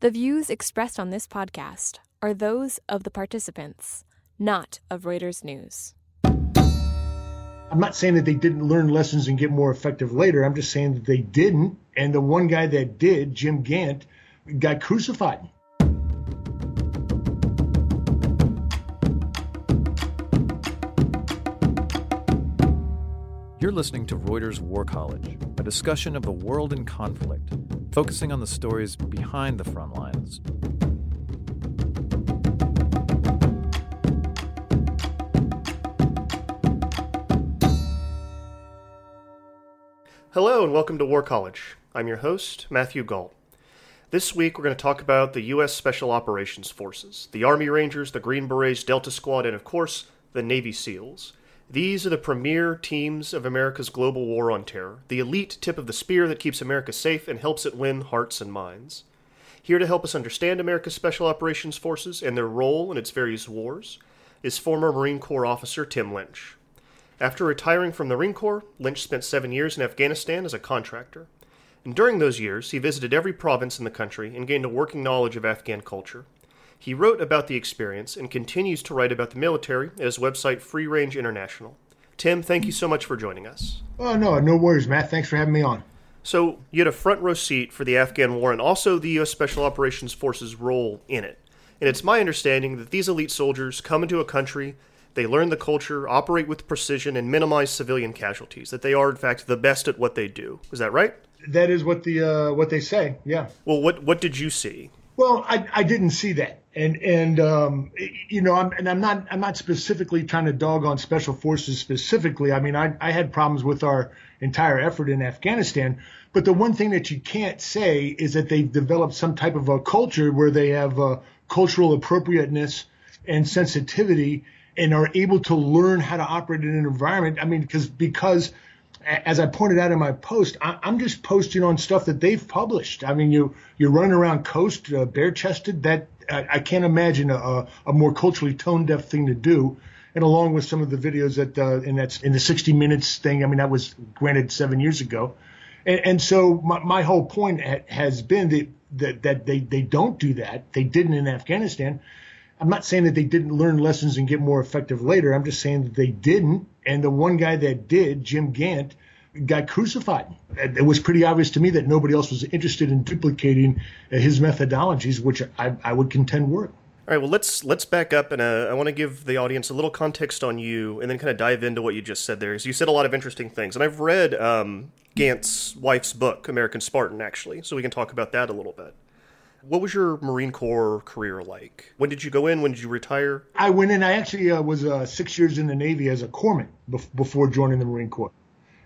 The views expressed on this podcast are those of the participants, not of Reuters News. I'm not saying that they didn't learn lessons and get more effective later. I'm just saying that they didn't. And the one guy that did, Jim Gant, got crucified. Listening to Reuters War College, a discussion of the world in conflict, focusing on the stories behind the front lines. Hello and welcome to War College. I'm your host, Matthew Gault. This week we're going to talk about the U.S. Special Operations Forces, the Army Rangers, the Green Berets, Delta Squad, and of course, the Navy SEALs. These are the premier teams of America's global war on terror, the elite tip of the spear that keeps America safe and helps it win hearts and minds. Here to help us understand America's Special Operations Forces and their role in its various wars is former Marine Corps officer Tim Lynch. After retiring from the Marine Corps, Lynch spent seven years in Afghanistan as a contractor. And during those years, he visited every province in the country and gained a working knowledge of Afghan culture. He wrote about the experience and continues to write about the military at his website Free Range International. Tim, thank you so much for joining us. Oh, no, no worries, Matt. Thanks for having me on. So, you had a front row seat for the Afghan war and also the U.S. Special Operations Forces' role in it. And it's my understanding that these elite soldiers come into a country, they learn the culture, operate with precision, and minimize civilian casualties. That they are, in fact, the best at what they do. Is that right? That is what the uh, what they say. Yeah. Well, what what did you see? Well, I, I didn't see that, and and um, you know, I'm and I'm not I'm not specifically trying to dog on special forces specifically. I mean, I I had problems with our entire effort in Afghanistan, but the one thing that you can't say is that they've developed some type of a culture where they have cultural appropriateness and sensitivity and are able to learn how to operate in an environment. I mean, because because as I pointed out in my post, I, am just posting on stuff that they've published. I mean, you you're running around Khost uh, bare chested. That I, I, can't imagine a, a more culturally tone deaf thing to do. And along with some of the videos that uh, and that's in the 60 minutes thing. I mean, that was granted seven years ago. And, and so my, my, whole point ha- has been that, that that they they don't do that. They didn't in Afghanistan. I'm not saying that they didn't learn lessons and get more effective later. I'm just saying that they didn't. And the one guy that did, Jim Gant, got crucified. It was pretty obvious to me that nobody else was interested in duplicating his methodologies, which I, I would contend were. All right, well let's let's back up and uh, I want to give the audience a little context on you, and then kind of dive into what you just said there. Because you said a lot of interesting things, and I've read um, Gant's wife's book, American Spartan, actually, so we can talk about that a little bit. What was your Marine Corps career like? When did you go in? When did you retire? I went in. I actually uh, was uh, six years in the Navy as a corpsman before joining the Marine Corps.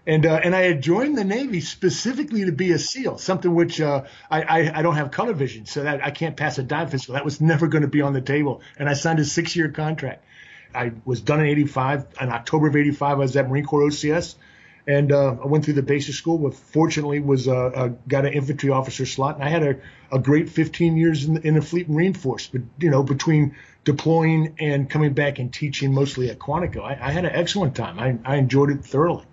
And, uh, and I had joined the Navy specifically to be a SEAL, something which uh, I, I, I, don't have color vision, so that I can't pass a dive physical. That was never going to be on the table. And I signed a six year contract. I was done in 85. In October of 85, I was at Marine Corps OCS and uh, I went through the basic school. But fortunately, was uh, uh, got an infantry officer slot, and I had a, a great 15 years in the, in the Fleet Marine Force. But you know, between deploying and coming back and teaching mostly at Quantico, I, I had an excellent time. I, I enjoyed it thoroughly.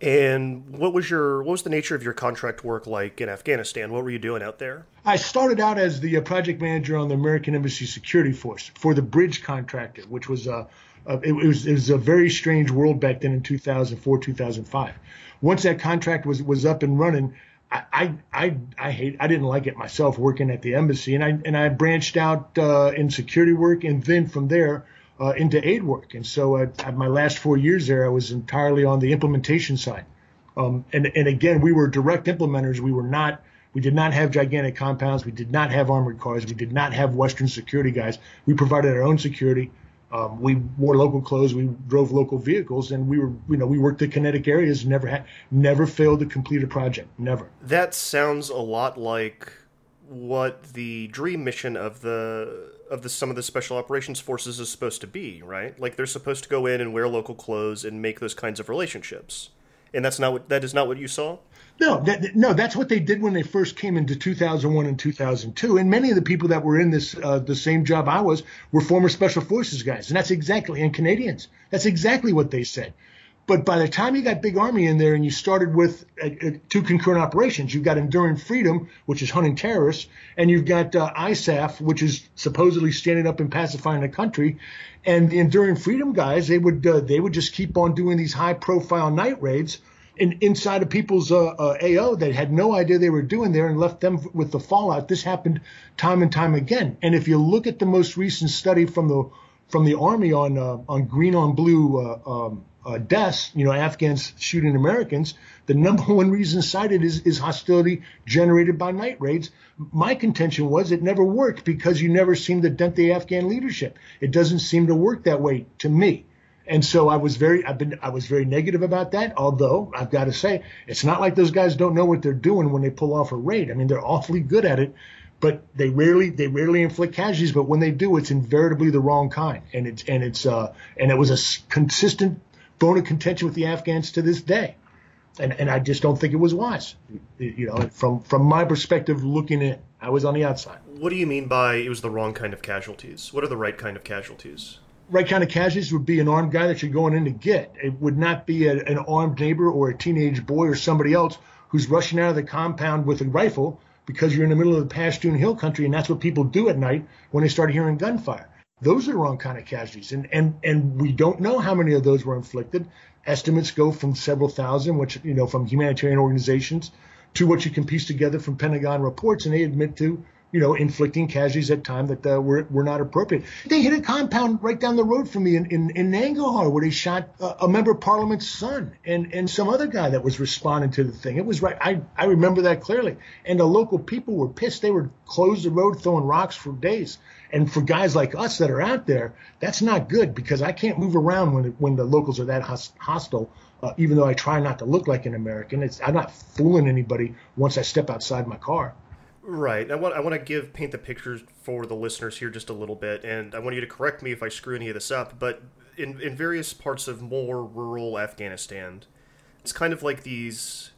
And what was your what was the nature of your contract work like in Afghanistan? What were you doing out there? I started out as the uh, project manager on the American Embassy Security Force for the bridge contractor, which was a uh, uh, it, was, it was a very strange world back then in 2004, 2005. Once that contract was was up and running, I, I, I hate I didn't like it myself working at the embassy, and I and I branched out uh, in security work, and then from there uh, into aid work. And so uh, at my last four years there, I was entirely on the implementation side. Um, and and again, we were direct implementers. We were not. We did not have gigantic compounds. We did not have armored cars. We did not have Western security guys. We provided our own security. Um, we wore local clothes, we drove local vehicles, and we were, you know, we worked the kinetic areas. Never had, never failed to complete a project. Never. That sounds a lot like what the dream mission of the of the some of the special operations forces is supposed to be, right? Like they're supposed to go in and wear local clothes and make those kinds of relationships. And that's not what that is not what you saw. No, that, no, that's what they did when they first came into 2001 and 2002. And many of the people that were in this, uh, the same job I was, were former special forces guys, and that's exactly and Canadians. That's exactly what they said. But by the time you got Big Army in there and you started with uh, uh, two concurrent operations, you've got Enduring Freedom, which is hunting terrorists, and you've got uh, ISAF, which is supposedly standing up and pacifying the country. And the Enduring Freedom guys, they would uh, they would just keep on doing these high profile night raids in, inside of people's uh, uh, AO that had no idea they were doing there and left them with the fallout. This happened time and time again. And if you look at the most recent study from the from the army on on green on blue um, uh, deaths, you know, Afghans shooting Americans, the number one reason cited is, is hostility generated by night raids. My contention was it never worked because you never seemed to dent the Afghan leadership. It doesn't seem to work that way to me. And so I was very, I've been, I was very negative about that. Although I've got to say, it's not like those guys don't know what they're doing when they pull off a raid. I mean, they're awfully good at it, but they rarely, they rarely inflict casualties. But when they do, it's invariably the wrong kind. And it's, and it's, uh, and it was a consistent bone of contention with the Afghans to this day. And, and I just don't think it was wise. You know, from, from my perspective, looking in, I was on the outside. What do you mean by it was the wrong kind of casualties? What are the right kind of casualties? Right kind of casualties would be an armed guy that you're going in to get. It would not be a, an armed neighbor or a teenage boy or somebody else who's rushing out of the compound with a rifle because you're in the middle of the Pashtun Hill country, and that's what people do at night when they start hearing gunfire. Those are the wrong kind of casualties, and and and we don't know how many of those were inflicted. Estimates go from several thousand, which you know from humanitarian organizations, to what you can piece together from Pentagon reports, and they admit to you know, inflicting casualties at time that uh, were, were not appropriate. They hit a compound right down the road from me in, in, in Nangarhar where they shot a, a, member of parliament's son and, and some other guy that was responding to the thing. It was right. I, I remember that clearly. And the local people were pissed. They were closed the road throwing rocks for days. And for guys like us that are out there, that's not good because I can't move around when, when the locals are that hostile. Uh, even though I try not to look like an American, it's, I'm not fooling anybody once I step outside my car. Right. I want I want to give paint the pictures for the listeners here just a little bit, and I want you to correct me if I screw any of this up. But in in various parts of more rural Afghanistan, it's kind of like these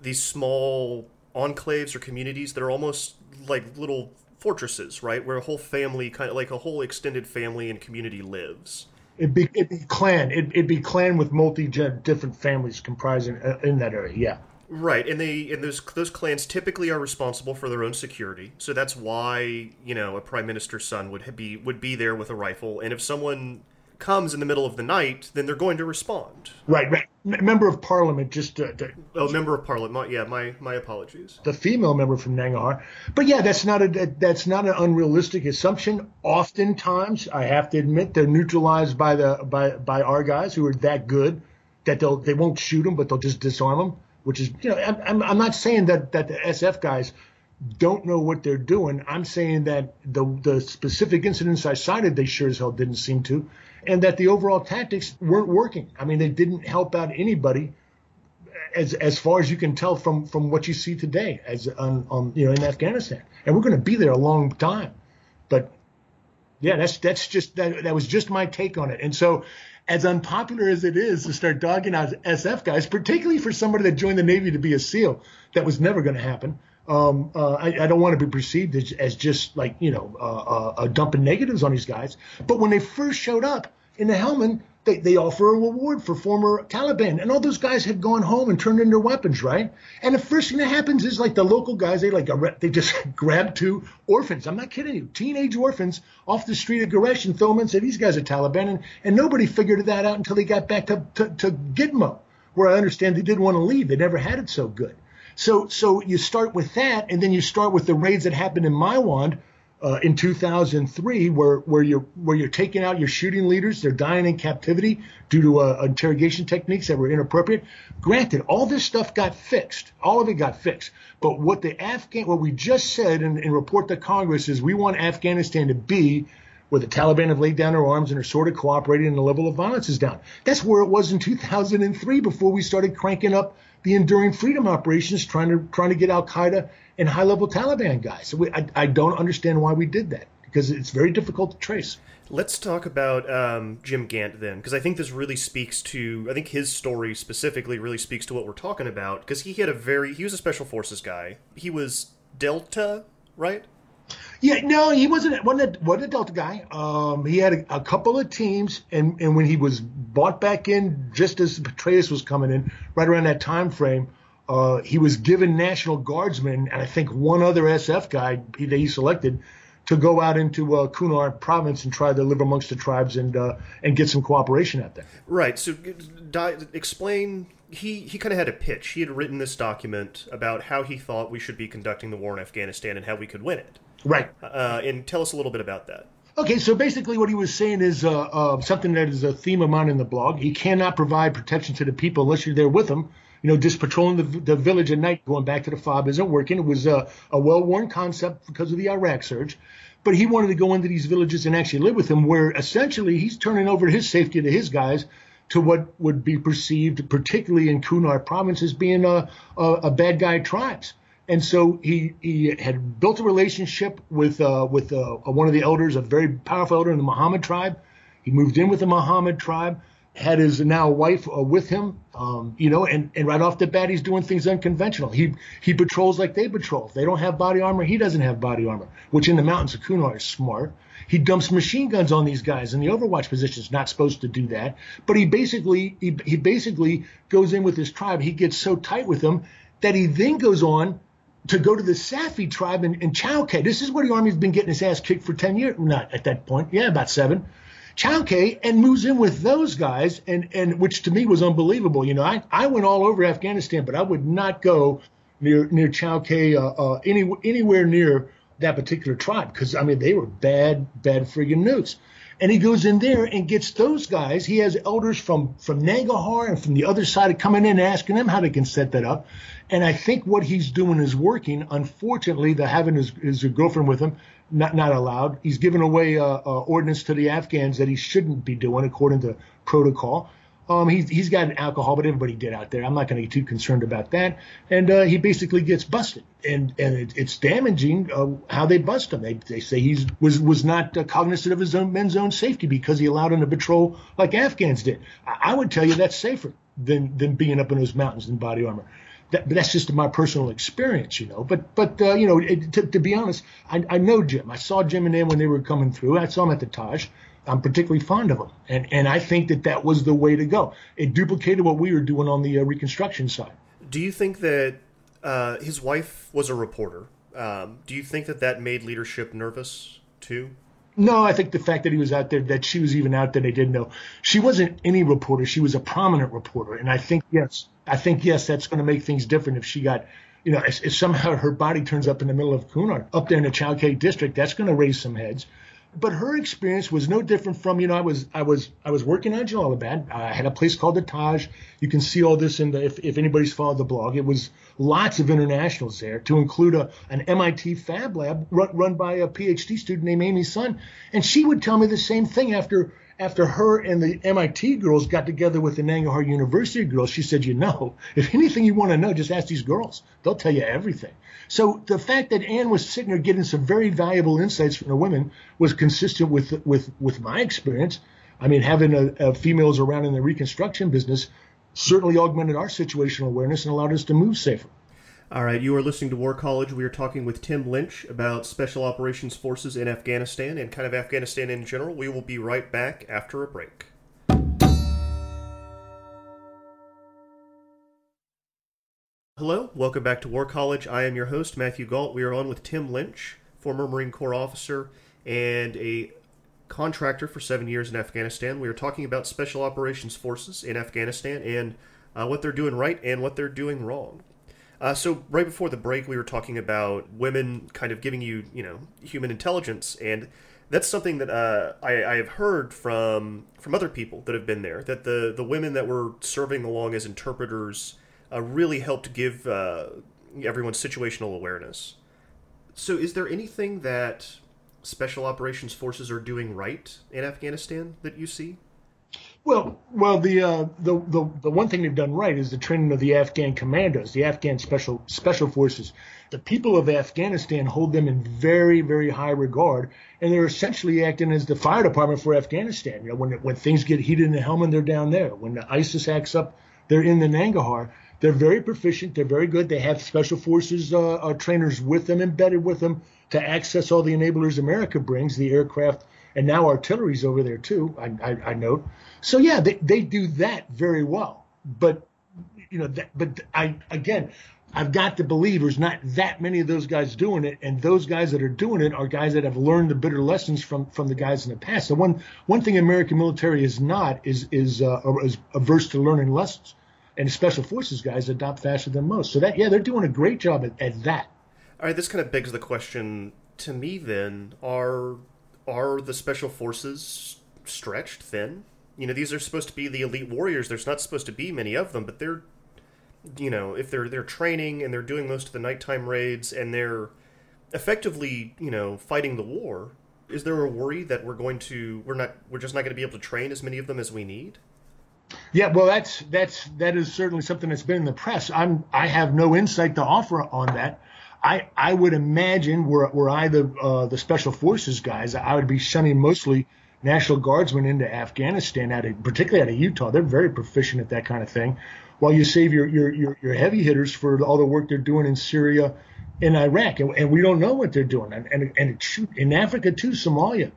these small enclaves or communities that are almost like little fortresses, right, where a whole family, kind of like a whole extended family and community lives. It'd be it'd be clan. It, would be clan with multi different families comprising uh, in that area. Yeah. Right, and they and those those clans typically are responsible for their own security. So that's why you know a prime minister's son would be would be there with a rifle, and if someone comes in the middle of the night, then they're going to respond. Right, right. member of parliament, just to, to, oh, member of parliament. Yeah, my my apologies. The female member from Nangarhar, but yeah, that's not a that's not an unrealistic assumption. Oftentimes, I have to admit, they're neutralized by the by by our guys who are that good that they'll they won't shoot them, but they'll just disarm them which is, you know, I'm, I'm not saying that, that the SF guys don't know what they're doing. I'm saying that the, the specific incidents I cited, they sure as hell didn't seem to, and that the overall tactics weren't working. I mean, they didn't help out anybody as as far as you can tell from from what you see today as on, on you know in Afghanistan. And we're going to be there a long time. But yeah, that's that's just that that was just my take on it. And so as unpopular as it is to start dogging out SF guys, particularly for somebody that joined the Navy to be a SEAL, that was never going to happen. Um, uh, I, I, don't want to be perceived as, as just like, you know, uh, uh, dumping negatives on these guys. But when they first showed up in the Helmand, they, they offer a reward for former Taliban. And all those guys had gone home and turned in their weapons, right? And the first thing that happens is like the local guys, they like, they just grab two orphans. I'm not kidding you. Teenage orphans off the street of Gereshk and throw them and say, these guys are Taliban. And, and nobody figured that out until they got back to, to, to Gitmo, where I understand they didn't want to leave. They never had it so good. So, so you start with that, and then you start with the raids that happened in Maiwand, uh, in 2003 where, where you're where you're taking out your shooting leaders they're dying in captivity due to uh, interrogation techniques that were inappropriate. Granted all this stuff got fixed. All of it got fixed. But what the afghan what we just said in, in report to congress is we want afghanistan to be where the Taliban have laid down their arms and are sort of cooperating and the level of violence is down. That's where it was in 2003 before we started cranking up the enduring freedom operations trying to trying to get Al Qaeda and high level Taliban guys. So we, I, I don't understand why we did that because it's very difficult to trace. Let's talk about um, Jim Gant then, because I think this really speaks to. I think his story specifically really speaks to what we're talking about, because he had a very. He was a special forces guy. He was Delta, right? Yeah, no, he wasn't wasn't a, wasn't a Delta guy. Um, he had a, a, couple of teams, and and when he was bought back in, just as Petraeus was coming in, right around that time frame, uh, he was given National Guardsmen and I think one other SF guy that he selected to go out into uh, Kunar province and try to live amongst the tribes and uh, and get some cooperation out there. Right. So, di- explain. He he kind of had a pitch. He had written this document about how he thought we should be conducting the war in Afghanistan and how we could win it. Right. Uh, and tell us a little bit about that. Okay, so basically what he was saying is uh, uh, something that is a theme of mine in the blog. He cannot provide protection to the people unless you're there with them you know, just patrolling the, the village at night, going back to the fob isn't working. It was a, a well-worn concept because of the Iraq surge. But he wanted to go into these villages and actually live with them, where essentially he's turning over his safety to his guys to what would be perceived, particularly in Kunar province, as being a, a, a bad guy tribes. And so he, he had built a relationship with uh, with uh, one of the elders, a very powerful elder in the Mohmand tribe. He moved in with the Mohmand tribe had his now wife uh, with him, um, you know, and, and right off the bat, he's doing things unconventional. He he patrols like they patrol. If they don't have body armor, he doesn't have body armor, which in the mountains of Kunar is smart. He dumps machine guns on these guys in the Overwatch position. Is not supposed to do that, but he basically he, he basically goes in with his tribe. He gets so tight with them that he then goes on to go to the Safi tribe in, in Chowkay. This is where the army's been getting its ass kicked for 10 years. Not at that point. Yeah, about seven. Chowkay and moves in with those guys, and and which to me was unbelievable. You know, I, I went all over Afghanistan, but I would not go near near Chowkay uh, uh, any anywhere near that particular tribe because I mean they were bad bad friggin' newts. And he goes in there and gets those guys. He has elders from from Nangarhar and from the other side coming in and asking them how they can set that up. And I think what he's doing is working. Unfortunately, the having his, his girlfriend with him not not allowed. He's given away uh, uh, ordinance to the Afghans that he shouldn't be doing according to protocol. Um, he's he's got an alcohol, but everybody did out there. I'm not going to get too concerned about that. And uh, he basically gets busted, and and it, it's damaging uh, how they bust him. They they say he's was was not uh, cognizant of his own men's own safety because he allowed him to patrol like Afghans did. I, I would tell you that's safer than than being up in those mountains in body armor that, that's just my personal experience, you know. But but uh, you know, it, to, to, be honest, I, I know Jim. I saw Jim and Ann when they were coming through. I saw him at the Taj. I'm particularly fond of them, and and I think that that was the way to go. It duplicated what we were doing on the uh, reconstruction side. Do you think that uh, his wife was a reporter? Um, do you think that that made leadership nervous too? No, I think the fact that he was out there, that she was even out there, they didn't know. She wasn't any reporter. She was a prominent reporter. And I think, yes, I think, yes, that's going to make things different if she got, you know, if, if somehow her body turns up in the middle of Kunar, up there in the Chowkay district, that's going to raise some heads but her experience was no different from you know I was I was I was working on Jalalabad. I had a place called the Taj. You can see all this in the if, if anybody's followed the blog. It was lots of internationals there, to include a an MIT Fab Lab run, run by a PhD student named Amy Sun, and she would tell me the same thing after after her and the MIT girls got together with the Nangarhar University girls, she said, you know, if anything you want to know, just ask these girls. They'll tell you everything. So the fact that Ann was sitting there getting some very valuable insights from the women was consistent with with with my experience. I mean, having a, a females around in the reconstruction business certainly augmented our situational awareness and allowed us to move safer. All right, you are listening to War College. We are talking with Tim Lynch about Special Operations Forces in Afghanistan and kind of Afghanistan in general. We will be right back after a break. Hello, welcome back to War College. I am your host, Matthew Gault. We are on with Tim Lynch, former Marine Corps officer and a contractor for seven years in Afghanistan. We are talking about Special Operations Forces in Afghanistan and uh, what they're doing right and what they're doing wrong. Uh, so right before the break, we were talking about women kind of giving you, you know, human intelligence, and that's something that uh, I, I, have heard from from other people that have been there. That the the women that were serving along as interpreters uh, really helped give uh, everyone situational awareness. So, is there anything that special operations forces are doing right in Afghanistan that you see? Well, well, the, uh, the the the one thing they've done right is the training of the Afghan commandos, the Afghan special special forces. The people of Afghanistan hold them in very very high regard, and they're essentially acting as the fire department for Afghanistan. You know, when when things get heated in the Helmand, they're down there. When the ISIS acts up, they're in the Nangarhar. they're very proficient. They're very good. They have special forces uh, uh, trainers with them, embedded with them to access all the enablers America brings, the aircraft, and now artillery's over there too. I, I, I note. So yeah, they, they do that very well. But you know, that, but I again, I've got to believe there's not that many of those guys doing it, and those guys that are doing it are guys that have learned the bitter lessons from from the guys in the past. So one one thing American military is not is is uh, is averse to learning lessons and special forces guys adopt faster than most. So that yeah, they're doing a great job at, at that. All right, this kind of begs the question to me. Then are are the special forces stretched thin? You know, these are supposed to be the elite warriors. There's not supposed to be many of them, but they're, you know, if they're they're training and they're doing most of the nighttime raids and they're effectively, you know, fighting the war. Is there a worry that we're going to we're not we're just not going to be able to train as many of them as we need? Yeah, well, that's that's that is certainly something that's been in the press. I'm I have no insight to offer on that. I I would imagine were were I the uh, the special forces guys, I would be sending mostly National Guardsmen into Afghanistan, out of, particularly out of Utah. They're very proficient at that kind of thing. While you save your your your, your heavy hitters for all the work they're doing in Syria, in Iraq, and, and we don't know what they're doing, and and, and shoot, in Africa too, Somalia.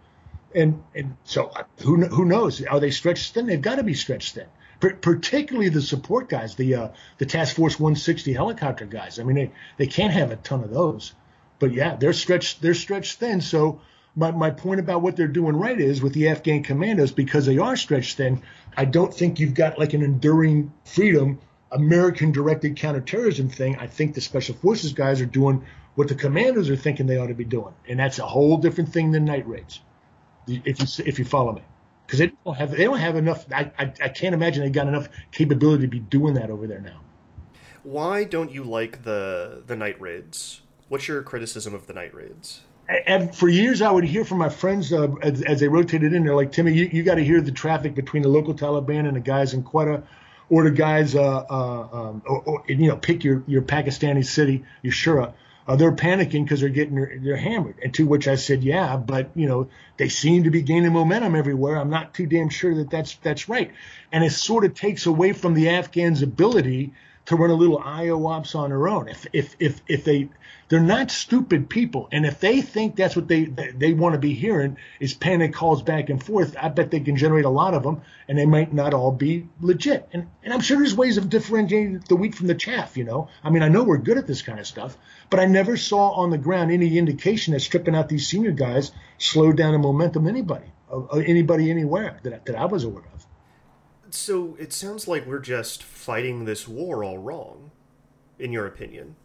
And and so uh, who who knows? Are they stretched thin? They've got to be stretched thin. Particularly the support guys, the uh, the Task Force 160 helicopter guys. I mean, they, they can't have a ton of those, but yeah, they're stretched they're stretched thin. So my my point about what they're doing right is with the Afghan commandos because they are stretched thin. I don't think you've got like an enduring freedom American directed counterterrorism thing. I think the special forces guys are doing what the commandos are thinking they ought to be doing, and that's a whole different thing than night raids if you if you follow me, because they don't have they don't have enough. I, I I can't imagine they've got enough capability to be doing that over there now. Why don't you like the the night raids? What's your criticism of the night raids? And for years, I would hear from my friends uh, as, as, they rotated in. They're like, Timmy, you, you got to hear the traffic between the local Taliban and the guys in Quetta, or the guys, uh, uh, um, or, or, you know, pick your your Pakistani city, your Shura uh, they're panicking because they're getting they're hammered. And to which I said, yeah, but you know they seem to be gaining momentum everywhere. I'm not too damn sure that that's that's right. And it sort of takes away from the Afghans' ability to run a little IO ops on their own. If if if if they they're not stupid people. And if they think that's what they they want to be hearing is panic calls back and forth, I bet they can generate a lot of them, and they might not all be legit. And and I'm sure there's ways of differentiating the wheat from the chaff. You know, I mean, I know we're good at this kind of stuff, but I never saw on the ground any indication that stripping out these senior guys slowed down the momentum anybody, anybody anywhere that that I was aware of. So it sounds like we're just fighting this war all wrong, in your opinion.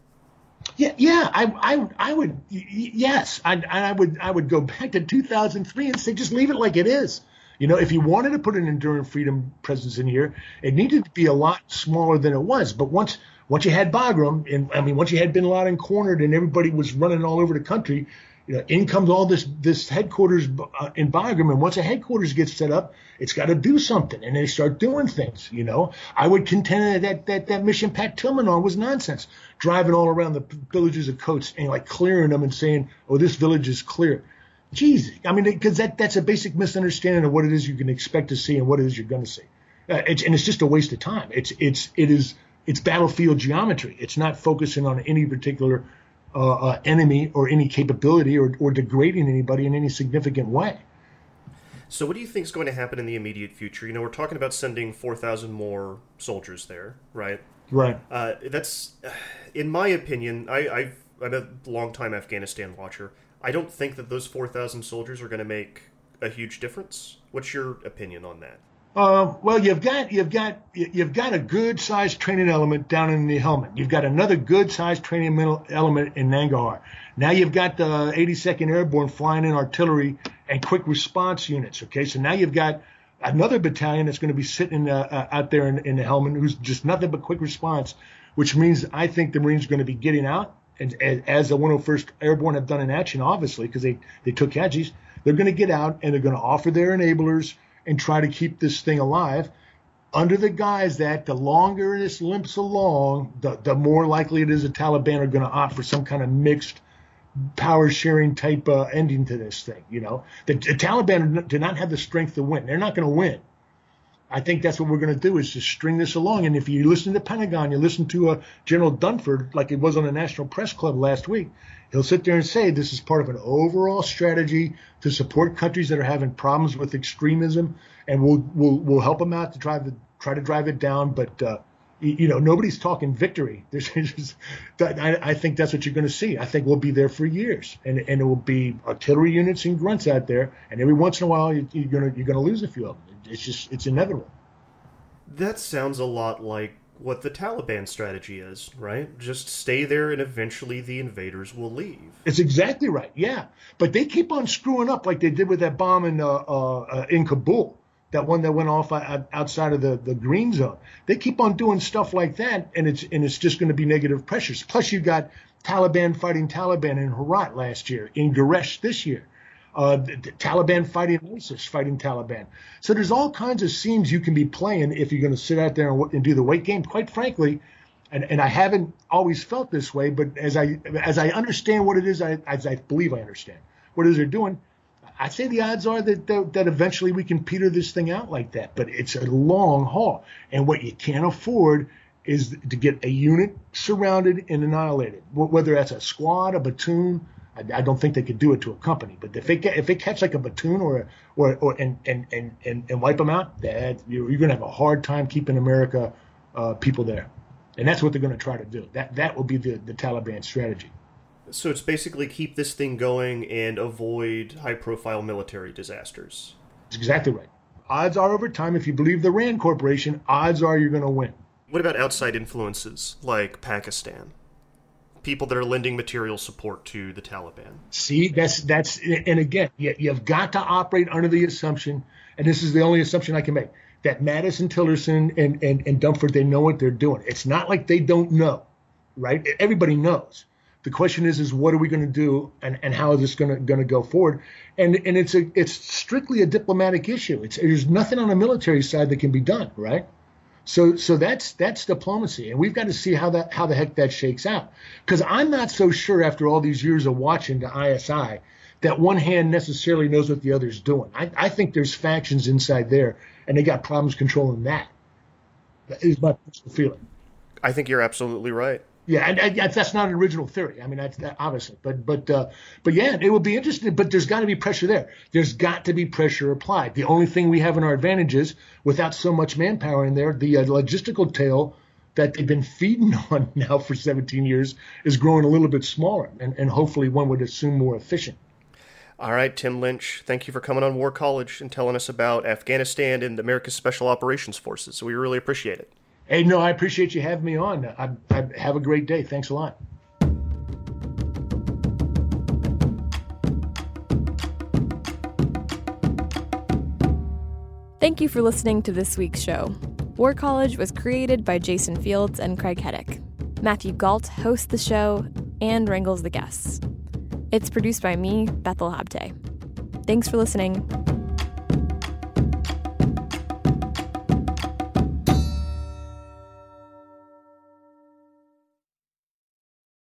Yeah, yeah, I, I, I would, yes, I, I would, I would go back to 2003 and say just leave it like it is. You know, if you wanted to put an enduring freedom presence in here, it needed to be a lot smaller than it was. But once, once you had Bagram, and I mean, once you had Bin Laden cornered and everybody was running all over the country, you know, in comes all this this headquarters uh, in Bagram, and once a headquarters gets set up, it's got to do something, and they start doing things. You know, I would contend that that that mission Pat Tillman on was nonsense, driving all around the villages of Khost and like clearing them and saying, "Oh, this village is clear." Jeez, I mean, because that that's a basic misunderstanding of what it is you can expect to see and what it is you're going to see, uh, it's, and it's just a waste of time. It's it's it is it's battlefield geometry. It's not focusing on any particular uh, uh, enemy or any capability or, or degrading anybody in any significant way. So, what do you think is going to happen in the immediate future? You know, we're talking about sending 4,000 more soldiers there, right? Right. Uh, that's, in my opinion, I, I've, I'm a long-time Afghanistan watcher. I don't think that those 4,000 soldiers are going to make a huge difference. What's your opinion on that? Uh, well, you've got you've got you've got a good sized training element down in the Helmand. You've got another good sized training element in Nangarhar. Now you've got the 82nd Airborne flying in artillery and quick response units. Okay, so now you've got another battalion that's going to be sitting uh, uh, out there in, in, the Helmand who's just nothing but quick response, which means I think the Marines are going to be getting out. And, and as the 101st Airborne have done in action, obviously, because they, they took Hadjis, they're going to get out and they're going to offer their enablers and try to keep this thing alive under the guise that the longer this limps along, the, the more likely it is the Taliban are going to opt for some kind of mixed power sharing type uh, ending to this thing. You know, the, the, Taliban do not have the strength to win. They're not going to win. I think that's what we're going to do is just string this along. And if you listen to the Pentagon, you listen to uh, General Dunford, like it was on the National Press Club last week, he'll sit there and say this is part of an overall strategy to support countries that are having problems with extremism, and we'll we'll, we'll help them out to try to try to drive it down. But uh, you know, nobody's talking victory. There's just, I, I think that's what you're going to see. I think we'll be there for years, and and it will be artillery units and grunts out there, and every once in a while you, you're gonna you're gonna lose a few of them. It's just it's inevitable. That sounds a lot like what the Taliban strategy is, right? Just stay there and eventually the invaders will leave. It's exactly right. Yeah, but they keep on screwing up like they did with that bomb in uh, uh, in Kabul, that one that went off outside of the, the green zone. They keep on doing stuff like that, and it's and it's just going to be negative pressures. Plus, you got Taliban fighting Taliban in Herat last year, in Gereshk this year uh, Taliban fighting ISIS, fighting Taliban. So there's all kinds of scenes you can be playing if you're going to sit out there and, and, do the weight game. Quite frankly, and, and I haven't always felt this way, but as I as I understand what it is, I, as I believe I understand what it is they're doing, I say the odds are that, that that eventually we can peter this thing out like that. But it's a long haul, and what you can't afford is to get a unit surrounded and annihilated, whether that's a squad, a platoon, I, I, don't think they could do it to a company. But if they if they catch like a platoon or or or and and and and, and wipe them out, that you're, you're going to have a hard time keeping America uh, people there, and that's what they're going to try to do. That that will be the the Taliban strategy. So it's basically keep this thing going and avoid high profile military disasters. That's exactly right. Odds are over time, if you believe the Rand Corporation, odds are you're going to win. What about outside influences like Pakistan? people that are lending material support to the Taliban. See, that's that's and again, you, you've got to operate under the assumption, and this is the only assumption I can make, that Mattis and Tillerson and, and, and Dunford, they know what they're doing. It's not like they don't know, right? Everybody knows. The question is, is what are we going to do, and, and how is this going to going to go forward? And and it's a it's strictly a diplomatic issue. It's there's nothing on the military side that can be done, right? So so that's that's diplomacy, and we've got to see how that how the heck that shakes out. Because I'm not so sure after all these years of watching the ISI that one hand necessarily knows what the other's doing. I, I think there's factions inside there, and they got problems controlling that. That is my personal feeling. I think you're absolutely right. Yeah, and, and, that's not an original theory. I mean, that's that, obviously, but but uh, but yeah, it will be interesting. But there's got to be pressure there. There's got to be pressure applied. The only thing we have in our advantage is without so much manpower in there, the uh, logistical tail that they've been feeding on now for 17 years is growing a little bit smaller, and, and hopefully one would assume more efficient. All right, Tim Lynch, thank you for coming on War College and telling us about Afghanistan and America's Special Operations Forces. We really appreciate it. Hey, no, I appreciate you having me on. I, I have a great day. Thanks a lot. Thank you for listening to this week's show. War College was created by Jason Fields and Craig Heddick. Matthew Gault hosts the show and wrangles the guests. It's produced by me, Bethel Habte. Thanks for listening.